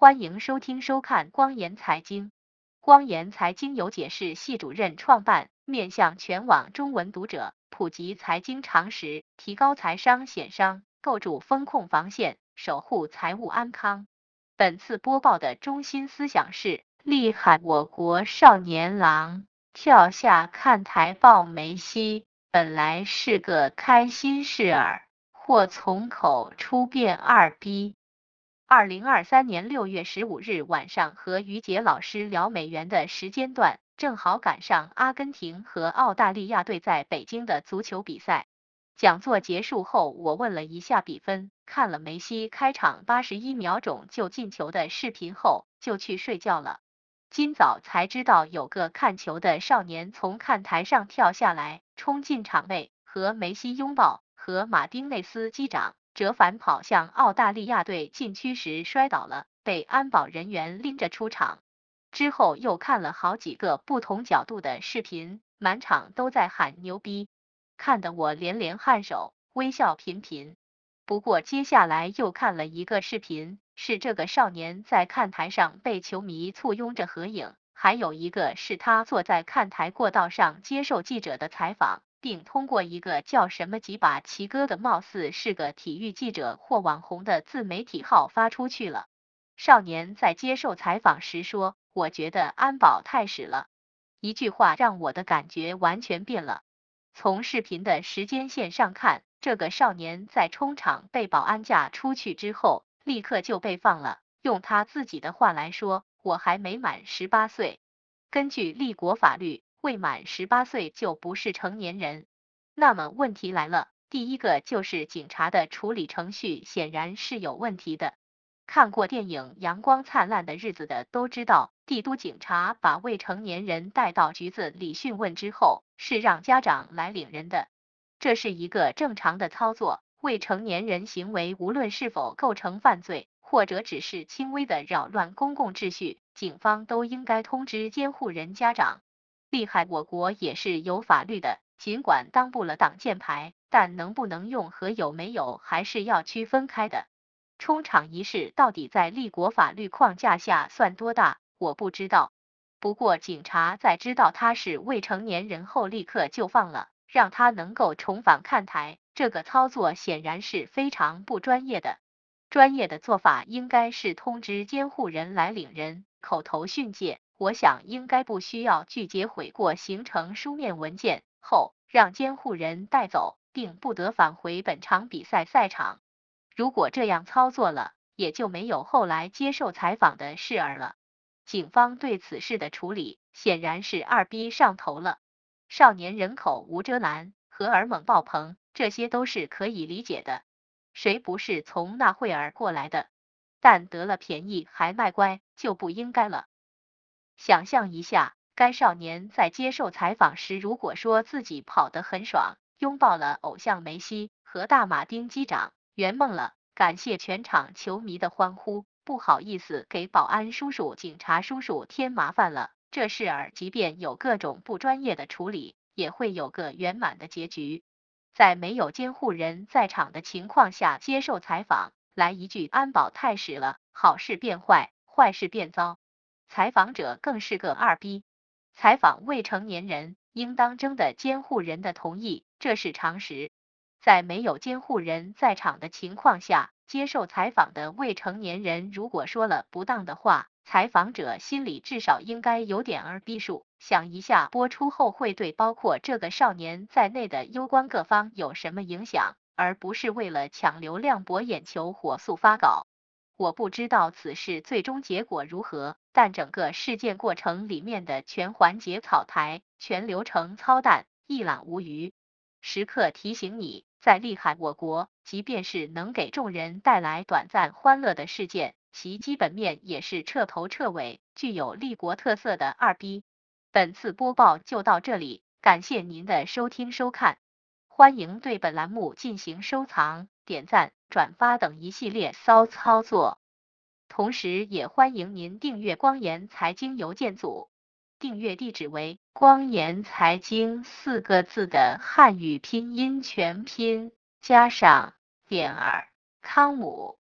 欢迎收听收看光言财经。光言财经由解释系主任创办，面向全网中文读者普及财经常识，提高财商险商，构筑风控防线，守护财务安康。本次播报的中心思想是：厉害我国少年郎跳下看台抱梅西，本来是个开心事儿，或从口出变二逼。二零二三年六月十五日晚上，和于杰老师聊美元的时间段，正好赶上阿根廷和澳大利亚队在北京的足球比赛。讲座结束后，我问了一下比分，看了梅西开场八十一秒钟就进球的视频后，就去睡觉了。今早才知道，有个看球的少年从看台上跳下来，冲进场内和梅西拥抱，和马丁内斯击掌。折返跑向澳大利亚队禁区时摔倒了，被安保人员拎着出场。之后又看了好几个不同角度的视频，满场都在喊牛逼，看得我连连颔首，微笑频频。不过接下来又看了一个视频，是这个少年在看台上被球迷簇拥着合影，还有一个是他坐在看台过道上接受记者的采访。并通过一个叫什么几把齐哥的，貌似是个体育记者或网红的自媒体号发出去了。少年在接受采访时说：“我觉得安保太屎了。”一句话让我的感觉完全变了。从视频的时间线上看，这个少年在冲场被保安架出去之后，立刻就被放了。用他自己的话来说：“我还没满十八岁。”根据立国法律。未满十八岁就不是成年人。那么问题来了，第一个就是警察的处理程序显然是有问题的。看过电影《阳光灿烂的日子》的都知道，帝都警察把未成年人带到局子里讯问之后，是让家长来领人的。这是一个正常的操作。未成年人行为无论是否构成犯罪，或者只是轻微的扰乱公共秩序，警方都应该通知监护人家长。厉害，我国也是有法律的，尽管当不了挡箭牌，但能不能用和有没有还是要区分开的。冲场仪式到底在立国法律框架下算多大，我不知道。不过警察在知道他是未成年人后，立刻就放了，让他能够重返看台。这个操作显然是非常不专业的。专业的做法应该是通知监护人来领人，口头训诫。我想应该不需要拒绝悔过，形成书面文件后，让监护人带走，并不得返回本场比赛赛场。如果这样操作了，也就没有后来接受采访的事儿了。警方对此事的处理显然是二逼上头了。少年人口无遮拦，荷尔蒙爆棚，这些都是可以理解的。谁不是从那会儿过来的？但得了便宜还卖乖，就不应该了。想象一下，该少年在接受采访时，如果说自己跑得很爽，拥抱了偶像梅西和大马丁机长，圆梦了，感谢全场球迷的欢呼，不好意思给保安叔叔、警察叔叔添麻烦了。这事儿即便有各种不专业的处理，也会有个圆满的结局。在没有监护人在场的情况下接受采访，来一句安保太屎了，好事变坏，坏事变糟。采访者更是个二逼，采访未成年人应当征得监护人的同意，这是常识。在没有监护人在场的情况下，接受采访的未成年人如果说了不当的话，采访者心里至少应该有点儿逼数，想一下播出后会对包括这个少年在内的攸关各方有什么影响，而不是为了抢流量博眼球火速发稿。我不知道此事最终结果如何，但整个事件过程里面的全环节草台，全流程操蛋，一览无余。时刻提醒你，再厉害我国，即便是能给众人带来短暂欢乐的事件，其基本面也是彻头彻尾具有立国特色的二逼。本次播报就到这里，感谢您的收听收看，欢迎对本栏目进行收藏、点赞。转发等一系列骚操作，同时也欢迎您订阅光言财经邮件组，订阅地址为光言财经四个字的汉语拼音全拼加上点儿康姆。